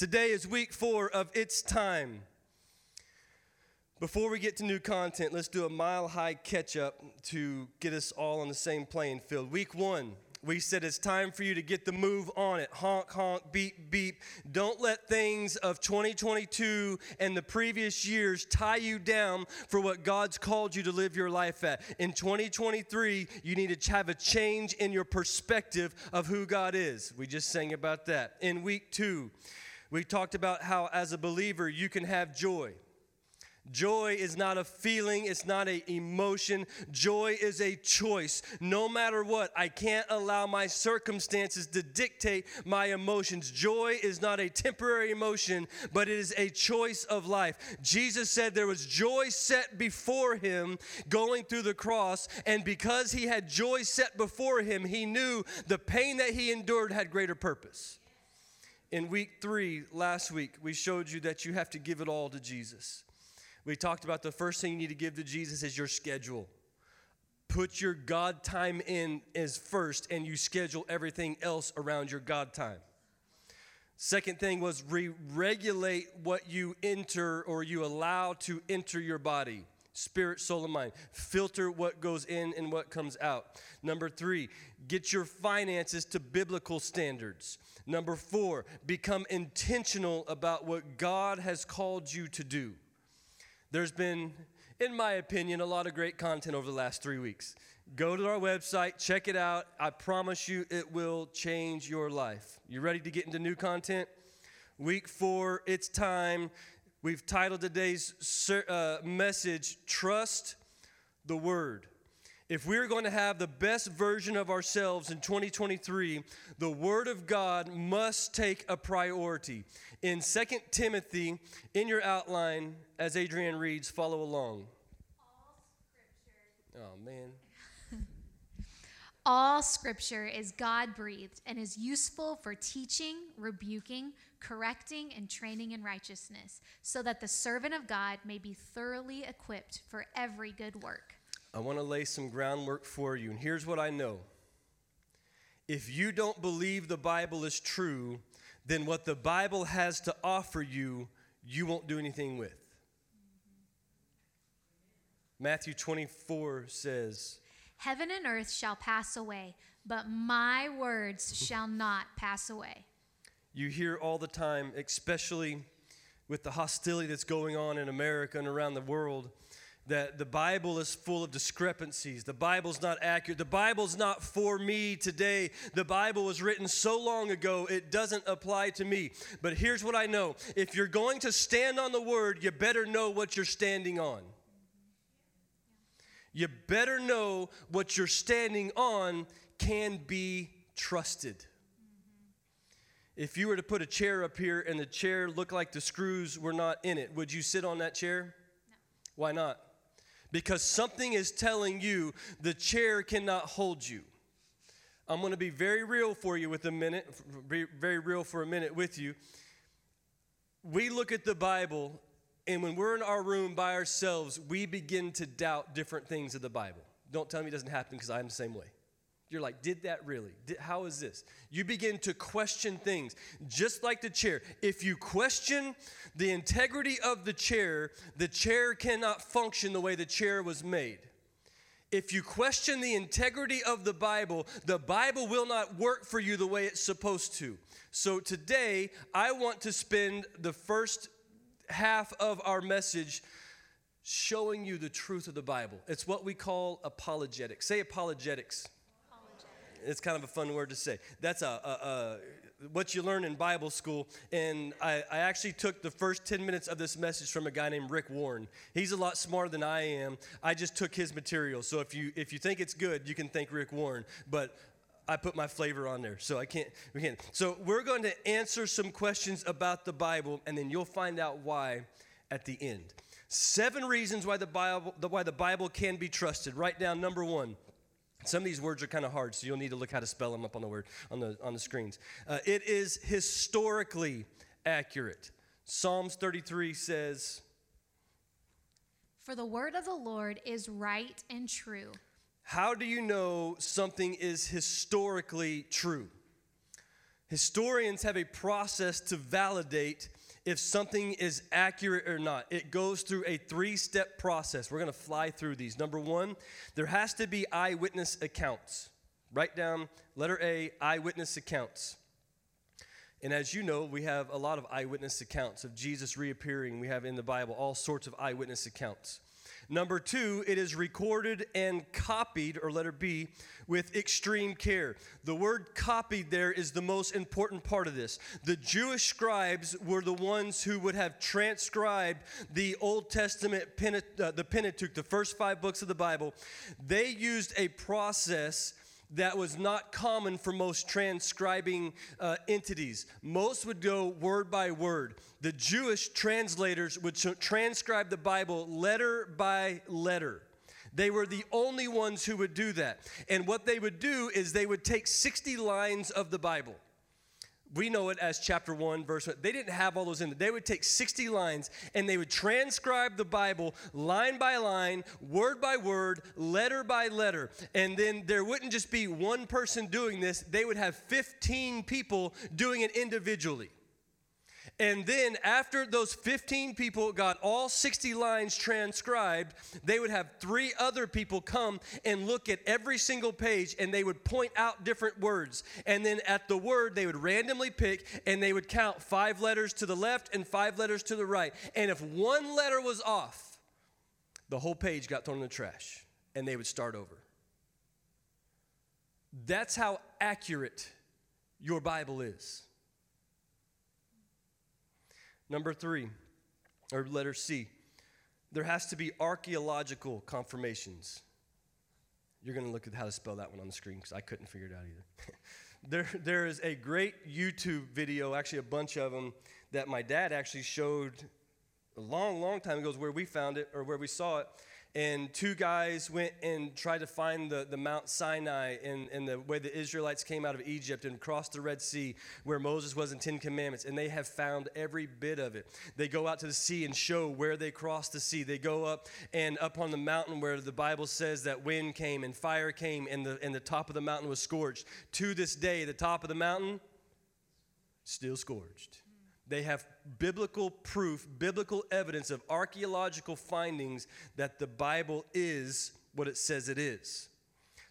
Today is week four of It's Time. Before we get to new content, let's do a mile high catch up to get us all on the same playing field. Week one, we said it's time for you to get the move on it. Honk, honk, beep, beep. Don't let things of 2022 and the previous years tie you down for what God's called you to live your life at. In 2023, you need to have a change in your perspective of who God is. We just sang about that. In week two, we talked about how as a believer you can have joy. Joy is not a feeling, it's not an emotion. Joy is a choice. No matter what, I can't allow my circumstances to dictate my emotions. Joy is not a temporary emotion, but it is a choice of life. Jesus said there was joy set before him going through the cross, and because he had joy set before him, he knew the pain that he endured had greater purpose. In week three, last week, we showed you that you have to give it all to Jesus. We talked about the first thing you need to give to Jesus is your schedule. Put your God time in as first, and you schedule everything else around your God time. Second thing was re regulate what you enter or you allow to enter your body spirit, soul, and mind. Filter what goes in and what comes out. Number three, get your finances to biblical standards. Number four, become intentional about what God has called you to do. There's been, in my opinion, a lot of great content over the last three weeks. Go to our website, check it out. I promise you it will change your life. You ready to get into new content? Week four, it's time. We've titled today's uh, message, Trust the Word. If we're going to have the best version of ourselves in 2023, the Word of God must take a priority. In 2 Timothy, in your outline, as Adrian reads, follow along. Oh, man. All scripture is God breathed and is useful for teaching, rebuking, correcting, and training in righteousness, so that the servant of God may be thoroughly equipped for every good work. I want to lay some groundwork for you. And here's what I know if you don't believe the Bible is true, then what the Bible has to offer you, you won't do anything with. Matthew 24 says, Heaven and earth shall pass away, but my words shall not pass away. You hear all the time, especially with the hostility that's going on in America and around the world that the Bible is full of discrepancies. The Bible's not accurate. The Bible's not for me today. The Bible was written so long ago, it doesn't apply to me. But here's what I know if you're going to stand on the Word, you better know what you're standing on. You better know what you're standing on can be trusted. Mm-hmm. If you were to put a chair up here and the chair looked like the screws were not in it, would you sit on that chair? No. Why not? because something is telling you the chair cannot hold you. I'm going to be very real for you with a minute, be very real for a minute with you. We look at the Bible, and when we're in our room by ourselves, we begin to doubt different things of the Bible. Don't tell me it doesn't happen because I'm the same way. You're like, did that really? Did, how is this? You begin to question things, just like the chair. If you question the integrity of the chair, the chair cannot function the way the chair was made. If you question the integrity of the Bible, the Bible will not work for you the way it's supposed to. So today, I want to spend the first half of our message showing you the truth of the Bible. It's what we call apologetics. Say apologetics it's kind of a fun word to say. That's a, a, a what you learn in Bible school. And I, I, actually took the first 10 minutes of this message from a guy named Rick Warren. He's a lot smarter than I am. I just took his material. So if you if you think it's good, you can thank Rick Warren. But I put my flavor on there, so I can't. We can't. So we're going to answer some questions about the Bible, and then you'll find out why at the end. Seven reasons why the Bible why the Bible can be trusted. Write down number one some of these words are kind of hard, so you'll need to look how to spell them up on the word on the on the screens. Uh, it is historically accurate. Psalms 33 says, "For the word of the Lord is right and true." How do you know something is historically true? Historians have a process to validate if something is accurate or not. It goes through a three step process. We're going to fly through these. Number one, there has to be eyewitness accounts. Write down letter A, eyewitness accounts. And as you know, we have a lot of eyewitness accounts of Jesus reappearing. We have in the Bible all sorts of eyewitness accounts. Number two, it is recorded and copied, or letter B, with extreme care. The word copied there is the most important part of this. The Jewish scribes were the ones who would have transcribed the Old Testament, uh, the Pentateuch, the first five books of the Bible. They used a process that was not common for most transcribing uh, entities. Most would go word by word. The Jewish translators would transcribe the Bible letter by letter. They were the only ones who would do that. And what they would do is they would take 60 lines of the Bible we know it as chapter 1 verse 1 they didn't have all those in there. They would take 60 lines and they would transcribe the bible line by line word by word letter by letter. And then there wouldn't just be one person doing this. They would have 15 people doing it individually and then, after those 15 people got all 60 lines transcribed, they would have three other people come and look at every single page and they would point out different words. And then, at the word, they would randomly pick and they would count five letters to the left and five letters to the right. And if one letter was off, the whole page got thrown in the trash and they would start over. That's how accurate your Bible is. Number three, or letter C, there has to be archaeological confirmations. You're going to look at how to spell that one on the screen because I couldn't figure it out either. there, there is a great YouTube video, actually, a bunch of them, that my dad actually showed a long, long time ago, where we found it or where we saw it and two guys went and tried to find the, the Mount Sinai and, and the way the Israelites came out of Egypt and crossed the Red Sea where Moses was in Ten Commandments, and they have found every bit of it. They go out to the sea and show where they crossed the sea. They go up and up on the mountain where the Bible says that wind came and fire came and the, and the top of the mountain was scorched. To this day, the top of the mountain, still scorched. They have biblical proof, biblical evidence of archaeological findings that the Bible is what it says it is.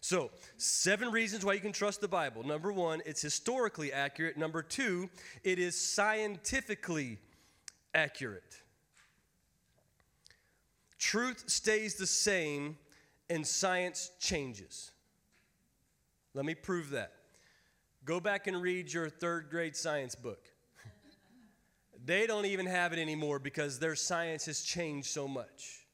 So, seven reasons why you can trust the Bible. Number one, it's historically accurate. Number two, it is scientifically accurate. Truth stays the same and science changes. Let me prove that. Go back and read your third grade science book. They don't even have it anymore because their science has changed so much.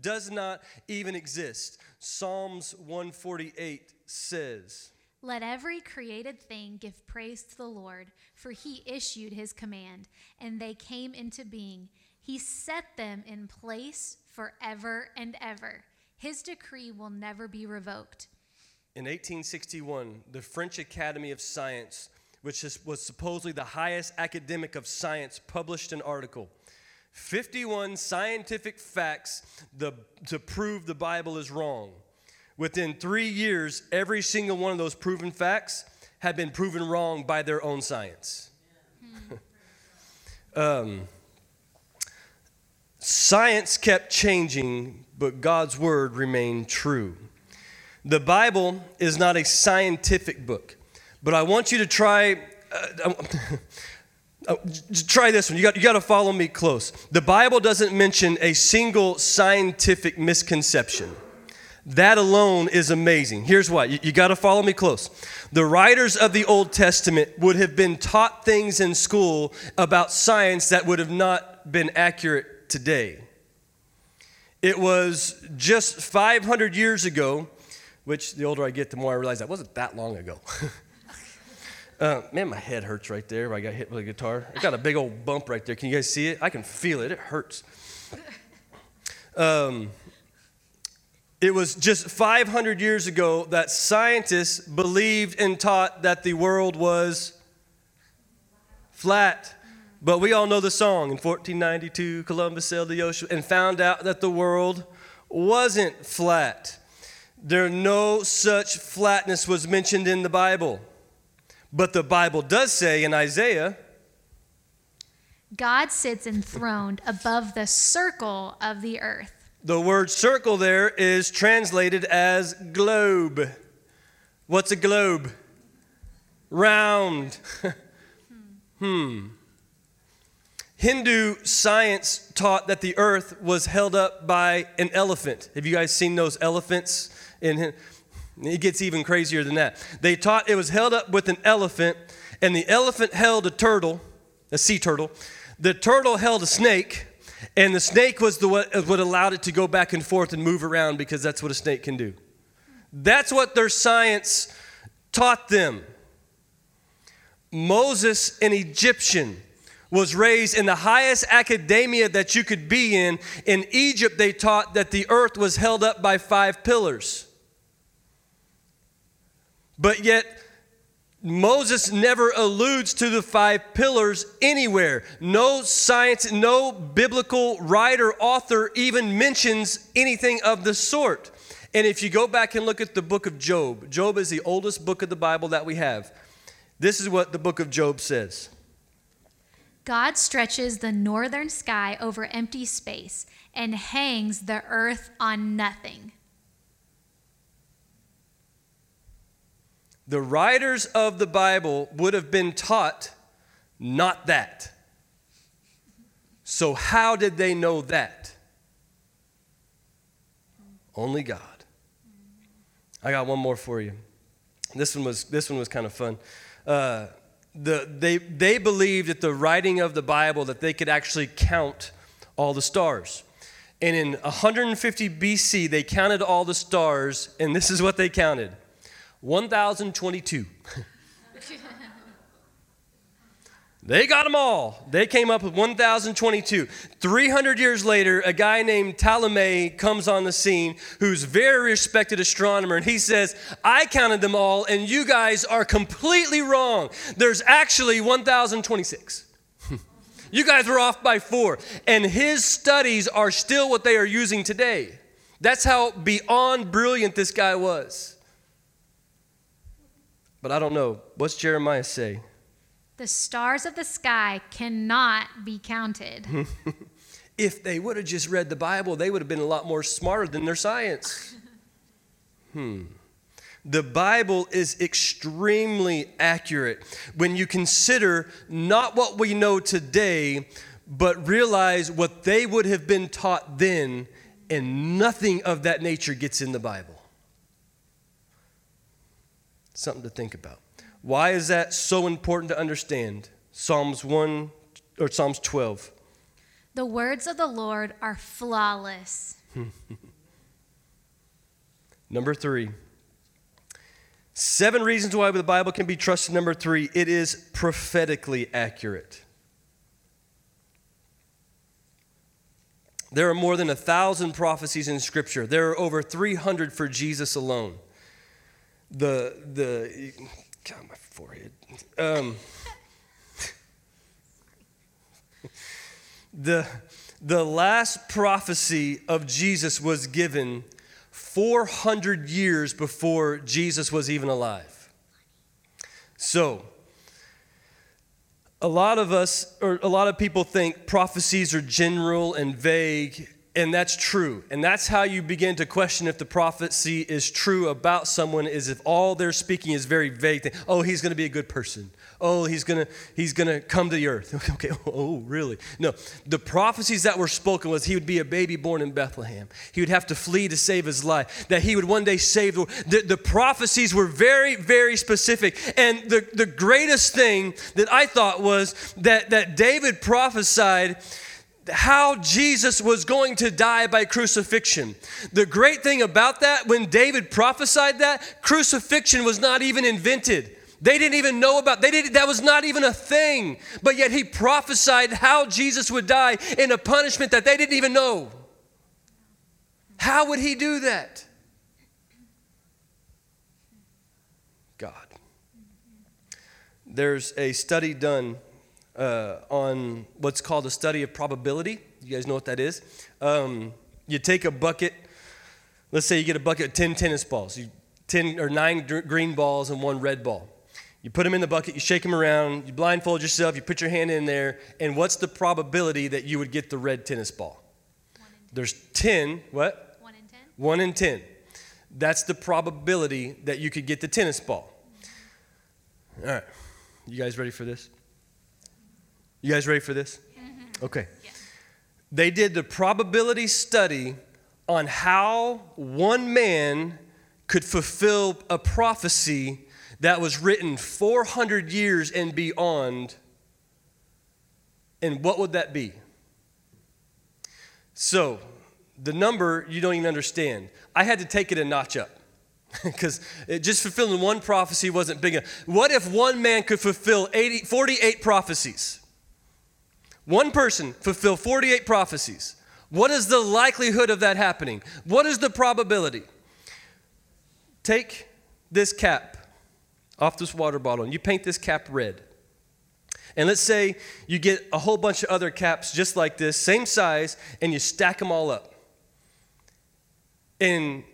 Does not even exist. Psalms 148 says, Let every created thing give praise to the Lord, for he issued his command, and they came into being. He set them in place forever and ever. His decree will never be revoked. In 1861, the French Academy of Science which is, was supposedly the highest academic of science, published an article 51 scientific facts the, to prove the Bible is wrong. Within three years, every single one of those proven facts had been proven wrong by their own science. um, science kept changing, but God's word remained true. The Bible is not a scientific book. But I want you to try. Uh, uh, try this one. You got, you got to follow me close. The Bible doesn't mention a single scientific misconception. That alone is amazing. Here's why. You, you got to follow me close. The writers of the Old Testament would have been taught things in school about science that would have not been accurate today. It was just 500 years ago, which the older I get, the more I realize that wasn't that long ago. Uh, man, my head hurts right there I got hit with a guitar. I got a big old bump right there. Can you guys see it? I can feel it. It hurts. Um, it was just 500 years ago that scientists believed and taught that the world was flat. But we all know the song. In 1492, Columbus sailed the ocean and found out that the world wasn't flat. There no such flatness was mentioned in the Bible. But the Bible does say in Isaiah, God sits enthroned above the circle of the earth. the word circle there is translated as globe. What's a globe? Round. hmm. Hindu science taught that the earth was held up by an elephant. Have you guys seen those elephants? In, it gets even crazier than that. They taught it was held up with an elephant, and the elephant held a turtle, a sea turtle. The turtle held a snake, and the snake was the what, uh, what allowed it to go back and forth and move around because that's what a snake can do. That's what their science taught them. Moses, an Egyptian, was raised in the highest academia that you could be in. In Egypt, they taught that the earth was held up by five pillars. But yet, Moses never alludes to the five pillars anywhere. No science, no biblical writer, author even mentions anything of the sort. And if you go back and look at the book of Job, Job is the oldest book of the Bible that we have. This is what the book of Job says. God stretches the northern sky over empty space and hangs the earth on nothing. The writers of the Bible would have been taught not that. So, how did they know that? Only God. I got one more for you. This one was, this one was kind of fun. Uh, the, they, they believed that the writing of the Bible that they could actually count all the stars. And in 150 BC, they counted all the stars, and this is what they counted 1,022. They got them all. They came up with 1,022. 300 years later, a guy named Ptolemy comes on the scene who's very respected astronomer, and he says, I counted them all, and you guys are completely wrong. There's actually 1,026. you guys were off by four. And his studies are still what they are using today. That's how beyond brilliant this guy was. But I don't know. What's Jeremiah say? The stars of the sky cannot be counted. if they would have just read the Bible, they would have been a lot more smarter than their science. hmm. The Bible is extremely accurate when you consider not what we know today, but realize what they would have been taught then, and nothing of that nature gets in the Bible. Something to think about. Why is that so important to understand? Psalms 1 or Psalms 12. The words of the Lord are flawless. Number three. Seven reasons why the Bible can be trusted. Number three, it is prophetically accurate. There are more than a thousand prophecies in Scripture. There are over 300 for Jesus alone. The, the, God, my forehead. Um, the, the last prophecy of Jesus was given 400 years before Jesus was even alive. So, a lot of us, or a lot of people think prophecies are general and vague, and that's true. And that's how you begin to question if the prophecy is true about someone is if all they're speaking is very vague. Thing. Oh, he's going to be a good person. Oh, he's going to he's going to come to the earth. Okay, oh, really? No. The prophecies that were spoken was he would be a baby born in Bethlehem. He would have to flee to save his life. That he would one day save the the, the prophecies were very very specific. And the the greatest thing that I thought was that that David prophesied how Jesus was going to die by crucifixion. The great thing about that, when David prophesied that, crucifixion was not even invented. They didn't even know about they didn't that was not even a thing. But yet he prophesied how Jesus would die in a punishment that they didn't even know. How would he do that? God. There's a study done uh, on what's called a study of probability. You guys know what that is? Um, you take a bucket, let's say you get a bucket of 10 tennis balls, you, 10 or 9 green balls and one red ball. You put them in the bucket, you shake them around, you blindfold yourself, you put your hand in there, and what's the probability that you would get the red tennis ball? There's 10, what? 1 in 10. 1 in 10. That's the probability that you could get the tennis ball. All right. You guys ready for this? You guys ready for this? Mm-hmm. Okay. They did the probability study on how one man could fulfill a prophecy that was written 400 years and beyond. And what would that be? So, the number you don't even understand. I had to take it a notch up because just fulfilling one prophecy wasn't big enough. What if one man could fulfill 80, 48 prophecies? One person fulfill 48 prophecies. What is the likelihood of that happening? What is the probability? Take this cap off this water bottle and you paint this cap red. And let's say you get a whole bunch of other caps just like this, same size, and you stack them all up. And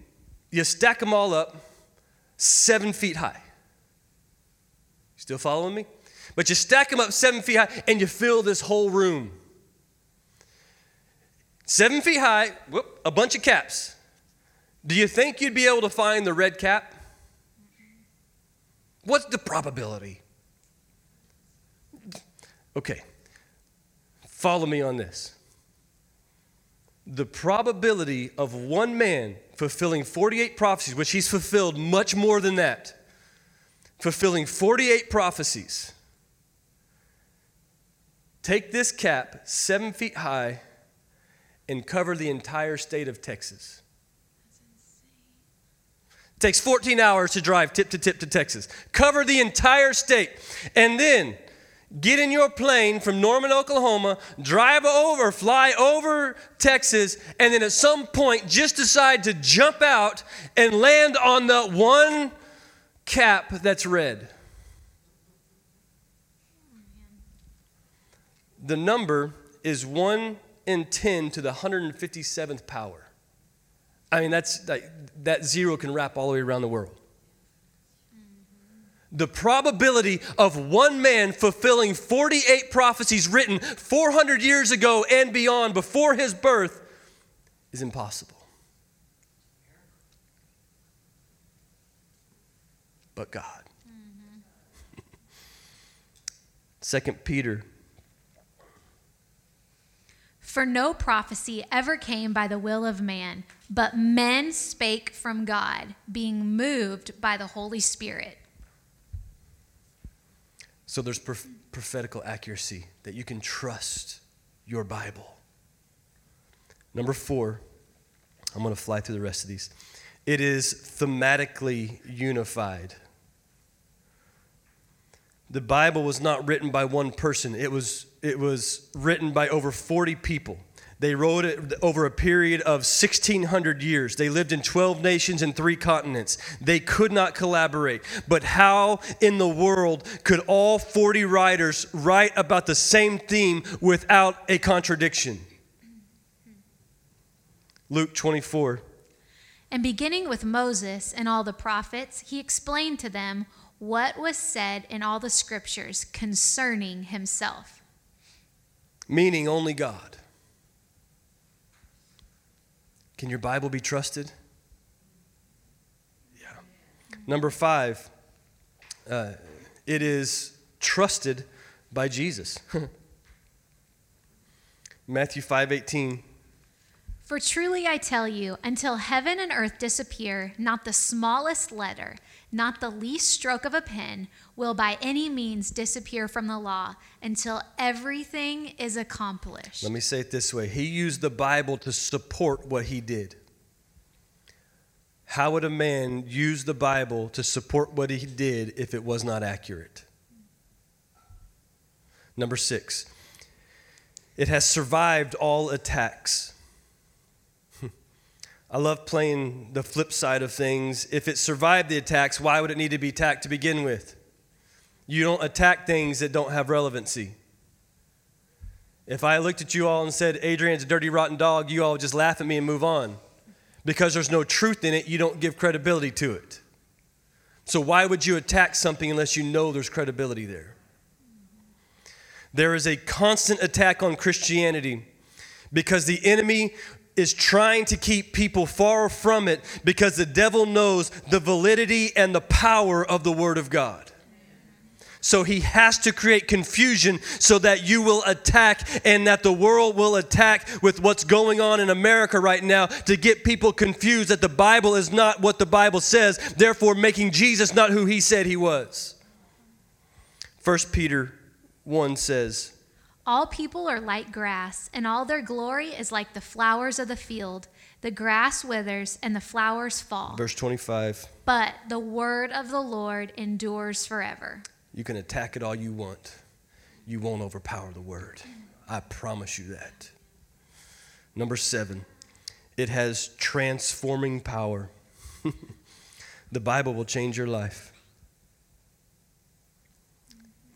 you stack them all up seven feet high. Still following me? But you stack them up seven feet high and you fill this whole room. Seven feet high, whoop, a bunch of caps. Do you think you'd be able to find the red cap? What's the probability? Okay, follow me on this. The probability of one man fulfilling 48 prophecies, which he's fulfilled much more than that, fulfilling 48 prophecies. Take this cap, seven feet high, and cover the entire state of Texas. It takes 14 hours to drive tip to tip to Texas. Cover the entire state. And then get in your plane from Norman, Oklahoma, drive over, fly over Texas, and then at some point just decide to jump out and land on the one cap that's red. The number is 1 in 10 to the 157th power. I mean, that's like, that zero can wrap all the way around the world. Mm-hmm. The probability of one man fulfilling 48 prophecies written 400 years ago and beyond before his birth is impossible. But God. Mm-hmm. Second Peter For no prophecy ever came by the will of man, but men spake from God, being moved by the Holy Spirit. So there's prof- prophetical accuracy that you can trust your Bible. Number four, I'm going to fly through the rest of these. It is thematically unified. The Bible was not written by one person, it was, it was written by over 40 people. They wrote it over a period of 1,600 years. They lived in 12 nations and three continents. They could not collaborate. But how in the world could all 40 writers write about the same theme without a contradiction? Luke 24. And beginning with Moses and all the prophets, he explained to them what was said in all the scriptures concerning himself. Meaning only God. Can your Bible be trusted? Yeah. Number five, uh, it is trusted by Jesus. Matthew 5 18. For truly I tell you, until heaven and earth disappear, not the smallest letter, not the least stroke of a pen, will by any means disappear from the law until everything is accomplished. Let me say it this way He used the Bible to support what he did. How would a man use the Bible to support what he did if it was not accurate? Number six, it has survived all attacks. I love playing the flip side of things. If it survived the attacks, why would it need to be attacked to begin with? You don't attack things that don't have relevancy. If I looked at you all and said, Adrian's a dirty, rotten dog, you all would just laugh at me and move on. Because there's no truth in it, you don't give credibility to it. So, why would you attack something unless you know there's credibility there? There is a constant attack on Christianity because the enemy is trying to keep people far from it because the devil knows the validity and the power of the Word of God. So he has to create confusion so that you will attack and that the world will attack with what's going on in America right now to get people confused that the Bible is not what the Bible says, therefore making Jesus not who he said he was. 1 Peter 1 says, All people are like grass, and all their glory is like the flowers of the field. The grass withers and the flowers fall. Verse 25. But the word of the Lord endures forever. You can attack it all you want. You won't overpower the word. I promise you that. Number seven, it has transforming power. the Bible will change your life.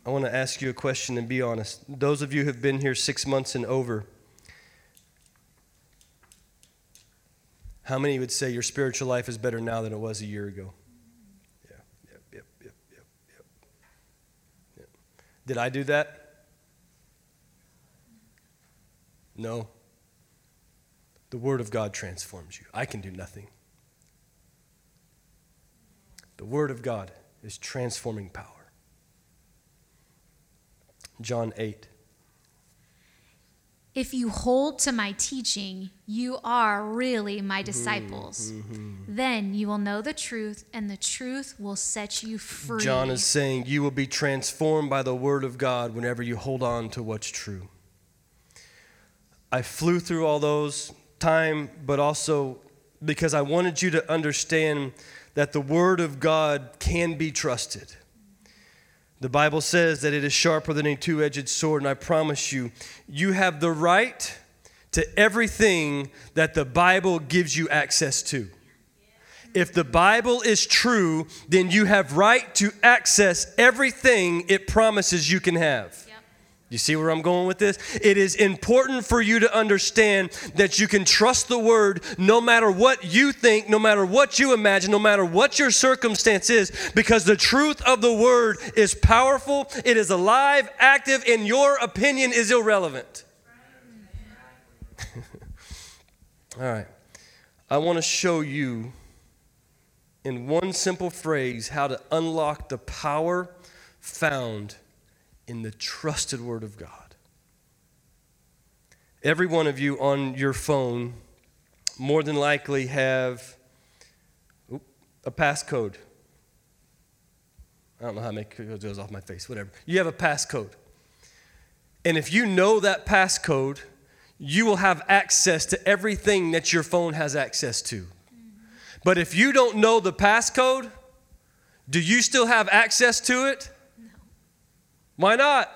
I want to ask you a question and be honest. Those of you who have been here six months and over, how many would say your spiritual life is better now than it was a year ago? Yeah, yep, yep, yep, yep, yep. Did I do that? No. The Word of God transforms you. I can do nothing. The Word of God is transforming power. John 8. If you hold to my teaching, you are really my disciples. Mm-hmm. Then you will know the truth, and the truth will set you free. John is saying you will be transformed by the word of God whenever you hold on to what's true. I flew through all those time, but also because I wanted you to understand that the word of God can be trusted. The Bible says that it is sharper than a two edged sword, and I promise you, you have the right to everything that the Bible gives you access to. If the Bible is true, then you have right to access everything it promises you can have. You see where I'm going with this? It is important for you to understand that you can trust the word no matter what you think, no matter what you imagine, no matter what your circumstance is, because the truth of the word is powerful, it is alive, active, and your opinion is irrelevant. All right. I want to show you in one simple phrase how to unlock the power found in the trusted Word of God. Every one of you on your phone more than likely have a passcode. I don't know how to make goes off my face, whatever. You have a passcode. And if you know that passcode, you will have access to everything that your phone has access to. But if you don't know the passcode, do you still have access to it? Why not?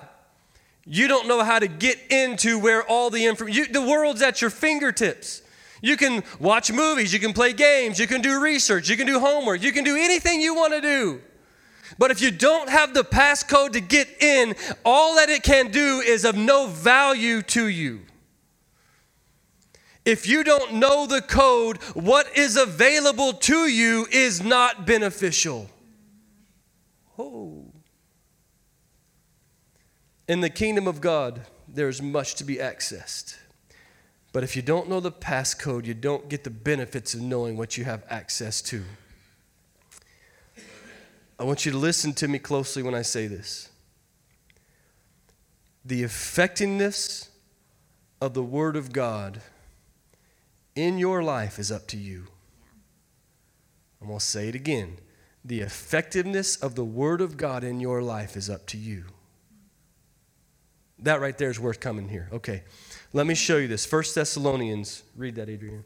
You don't know how to get into where all the information, the world's at your fingertips. You can watch movies, you can play games, you can do research, you can do homework, you can do anything you want to do. But if you don't have the passcode to get in, all that it can do is of no value to you. If you don't know the code, what is available to you is not beneficial. Oh. In the kingdom of God, there's much to be accessed. But if you don't know the passcode, you don't get the benefits of knowing what you have access to. I want you to listen to me closely when I say this. The effectiveness of the Word of God in your life is up to you. I'm going to say it again. The effectiveness of the Word of God in your life is up to you. That right there is worth coming here. Okay. Let me show you this. First Thessalonians. Read that, Adrian.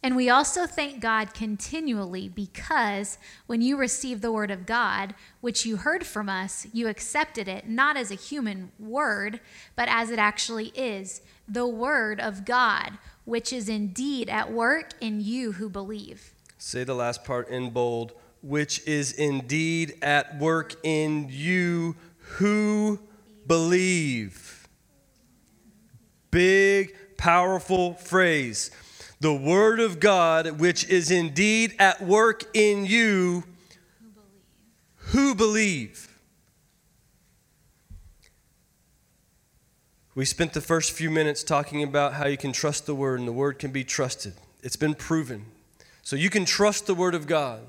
And we also thank God continually because when you received the word of God, which you heard from us, you accepted it not as a human word, but as it actually is the word of God, which is indeed at work in you who believe. Say the last part in bold, which is indeed at work in you who believe. Big, powerful phrase. The Word of God, which is indeed at work in you who believe. We spent the first few minutes talking about how you can trust the Word and the Word can be trusted. It's been proven. So you can trust the Word of God.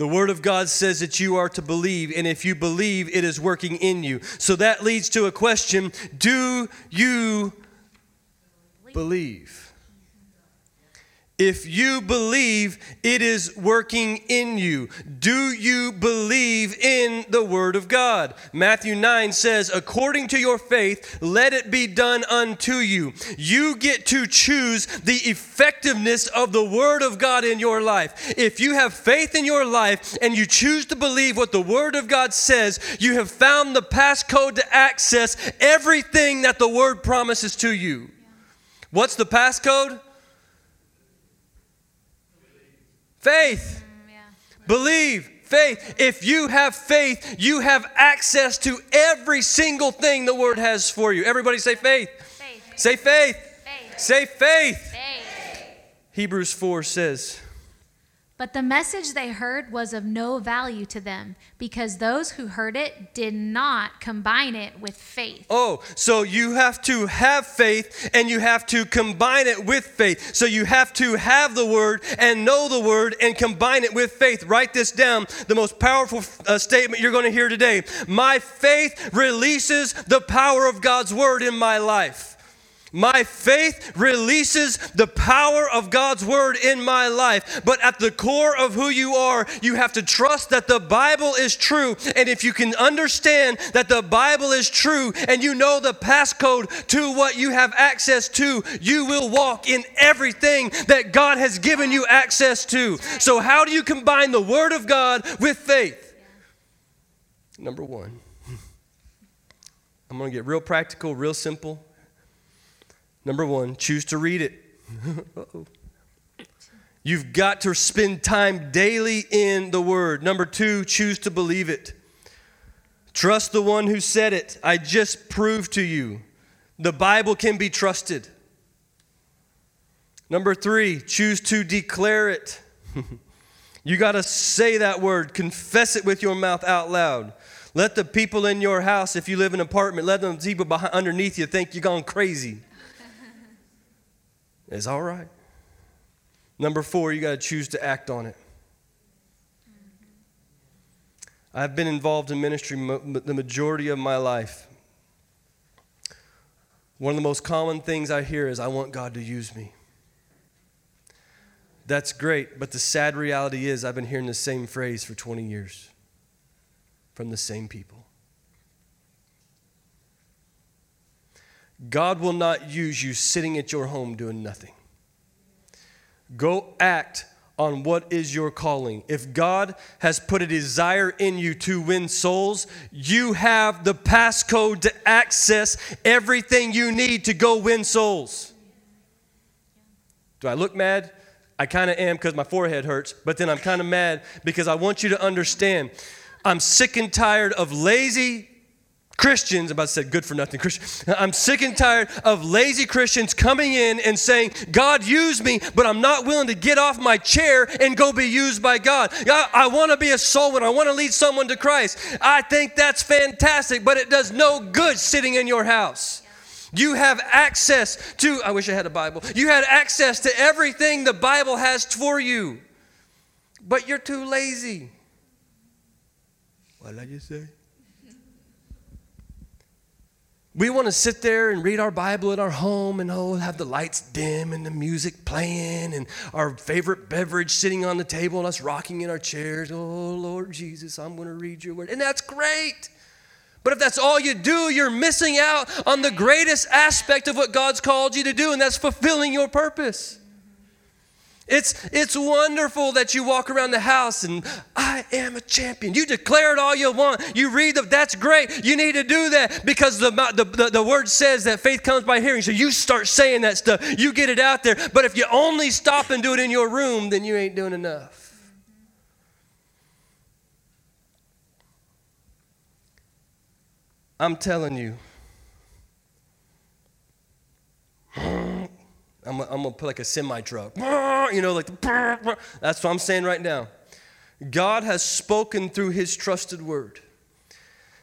The Word of God says that you are to believe, and if you believe, it is working in you. So that leads to a question Do you believe? If you believe, it is working in you. Do you believe in the Word of God? Matthew 9 says, According to your faith, let it be done unto you. You get to choose the effectiveness of the Word of God in your life. If you have faith in your life and you choose to believe what the Word of God says, you have found the passcode to access everything that the Word promises to you. What's the passcode? Faith. Mm, yeah. Believe. Faith. If you have faith, you have access to every single thing the Word has for you. Everybody say faith. Faith. Say faith. Faith. Say faith. Faith. Hebrews 4 says, But the message they heard was of no value to them because those who heard it did not combine it with faith. Oh, so you have to have faith and you have to combine it with faith. So you have to have the word and know the word and combine it with faith. Write this down the most powerful uh, statement you're going to hear today. My faith releases the power of God's word in my life. My faith releases the power of God's word in my life. But at the core of who you are, you have to trust that the Bible is true. And if you can understand that the Bible is true and you know the passcode to what you have access to, you will walk in everything that God has given you access to. So, how do you combine the word of God with faith? Number one, I'm going to get real practical, real simple. Number one, choose to read it. You've got to spend time daily in the Word. Number two, choose to believe it. Trust the one who said it. I just proved to you. The Bible can be trusted. Number three, choose to declare it. you got to say that word, confess it with your mouth out loud. Let the people in your house, if you live in an apartment, let them people behind, underneath you think you're gone crazy. It's all right. Number four, you got to choose to act on it. I've been involved in ministry the majority of my life. One of the most common things I hear is, I want God to use me. That's great, but the sad reality is, I've been hearing the same phrase for 20 years from the same people. God will not use you sitting at your home doing nothing. Go act on what is your calling. If God has put a desire in you to win souls, you have the passcode to access everything you need to go win souls. Do I look mad? I kind of am because my forehead hurts, but then I'm kind of mad because I want you to understand I'm sick and tired of lazy Christians, I'm about to say good for nothing Christians. I'm sick and tired of lazy Christians coming in and saying, God use me, but I'm not willing to get off my chair and go be used by God. I, I want to be a soul winner. I want to lead someone to Christ. I think that's fantastic, but it does no good sitting in your house. You have access to, I wish I had a Bible. You had access to everything the Bible has for you, but you're too lazy. What did I just say? We want to sit there and read our Bible at our home and oh, have the lights dim and the music playing and our favorite beverage sitting on the table and us rocking in our chairs. Oh, Lord Jesus, I'm going to read your word. And that's great. But if that's all you do, you're missing out on the greatest aspect of what God's called you to do, and that's fulfilling your purpose. It's, it's wonderful that you walk around the house and I am a champion. You declare it all you want. You read the, that's great. You need to do that because the, the, the, the word says that faith comes by hearing. So you start saying that stuff. You get it out there. But if you only stop and do it in your room, then you ain't doing enough. I'm telling you. I'm, I'm gonna put like a semi truck, you know, like that's what I'm saying right now. God has spoken through his trusted word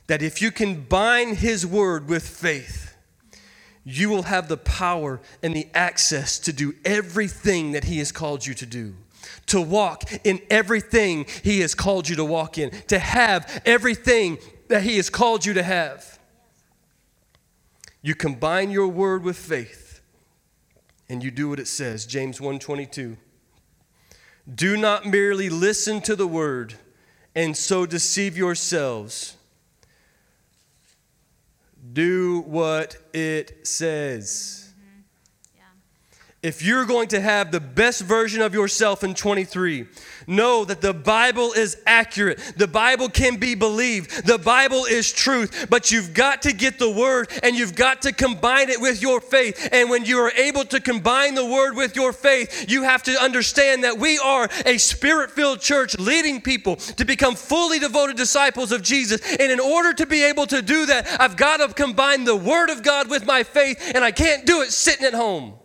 that if you combine his word with faith, you will have the power and the access to do everything that he has called you to do. To walk in everything he has called you to walk in, to have everything that he has called you to have. You combine your word with faith and you do what it says, James 1:22. Do not merely listen to the word and so deceive yourselves. Do what it says. If you're going to have the best version of yourself in 23, know that the Bible is accurate. The Bible can be believed. The Bible is truth. But you've got to get the Word and you've got to combine it with your faith. And when you are able to combine the Word with your faith, you have to understand that we are a spirit filled church leading people to become fully devoted disciples of Jesus. And in order to be able to do that, I've got to combine the Word of God with my faith, and I can't do it sitting at home.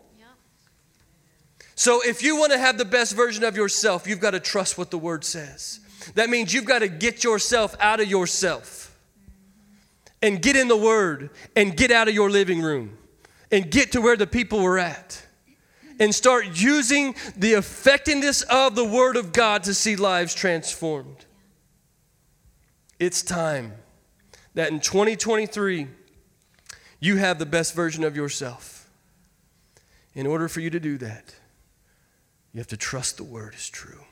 So, if you want to have the best version of yourself, you've got to trust what the word says. That means you've got to get yourself out of yourself and get in the word and get out of your living room and get to where the people were at and start using the effectiveness of the word of God to see lives transformed. It's time that in 2023, you have the best version of yourself. In order for you to do that, you have to trust the word is true.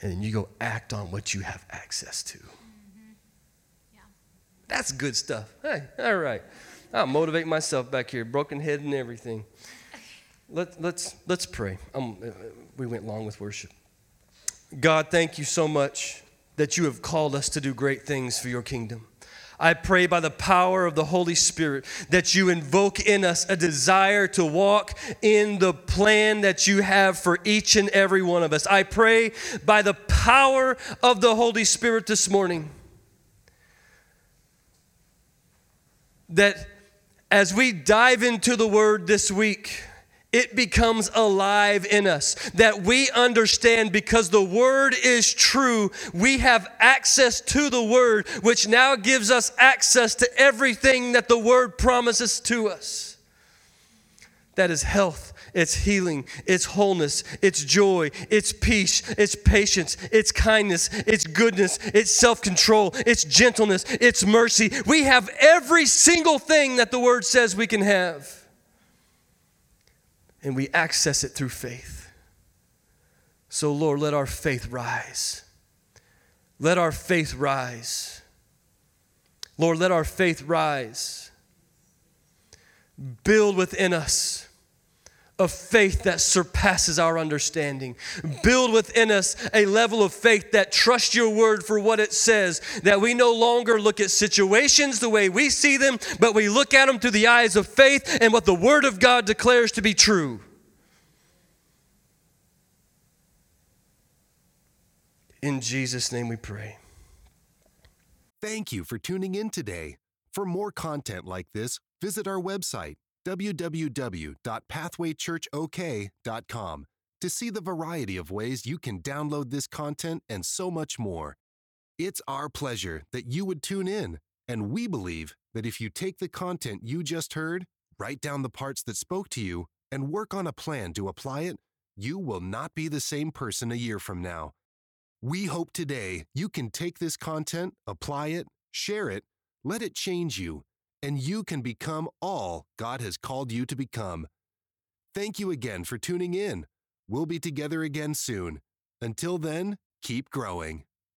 And then you go act on what you have access to. Mm-hmm. Yeah. That's good stuff. Hey, all right. I'll motivate myself back here, broken head and everything. Let, let's, let's pray. Um, uh, we went long with worship. God, thank you so much that you have called us to do great things for your kingdom. I pray by the power of the Holy Spirit that you invoke in us a desire to walk in the plan that you have for each and every one of us. I pray by the power of the Holy Spirit this morning that as we dive into the Word this week, it becomes alive in us. That we understand because the Word is true, we have access to the Word, which now gives us access to everything that the Word promises to us. That is health, it's healing, it's wholeness, it's joy, it's peace, it's patience, it's kindness, it's goodness, it's self control, it's gentleness, it's mercy. We have every single thing that the Word says we can have and we access it through faith. So, Lord, let our faith rise. Let our faith rise. Lord, let our faith rise. Build within us a faith that surpasses our understanding. Build within us a level of faith that trusts your word for what it says, that we no longer look at situations the way we see them, but we look at them through the eyes of faith and what the word of God declares to be true. In Jesus' name we pray. Thank you for tuning in today. For more content like this, visit our website www.pathwaychurchok.com to see the variety of ways you can download this content and so much more. It's our pleasure that you would tune in, and we believe that if you take the content you just heard, write down the parts that spoke to you, and work on a plan to apply it, you will not be the same person a year from now. We hope today you can take this content, apply it, share it, let it change you and you can become all God has called you to become. Thank you again for tuning in. We'll be together again soon. Until then, keep growing.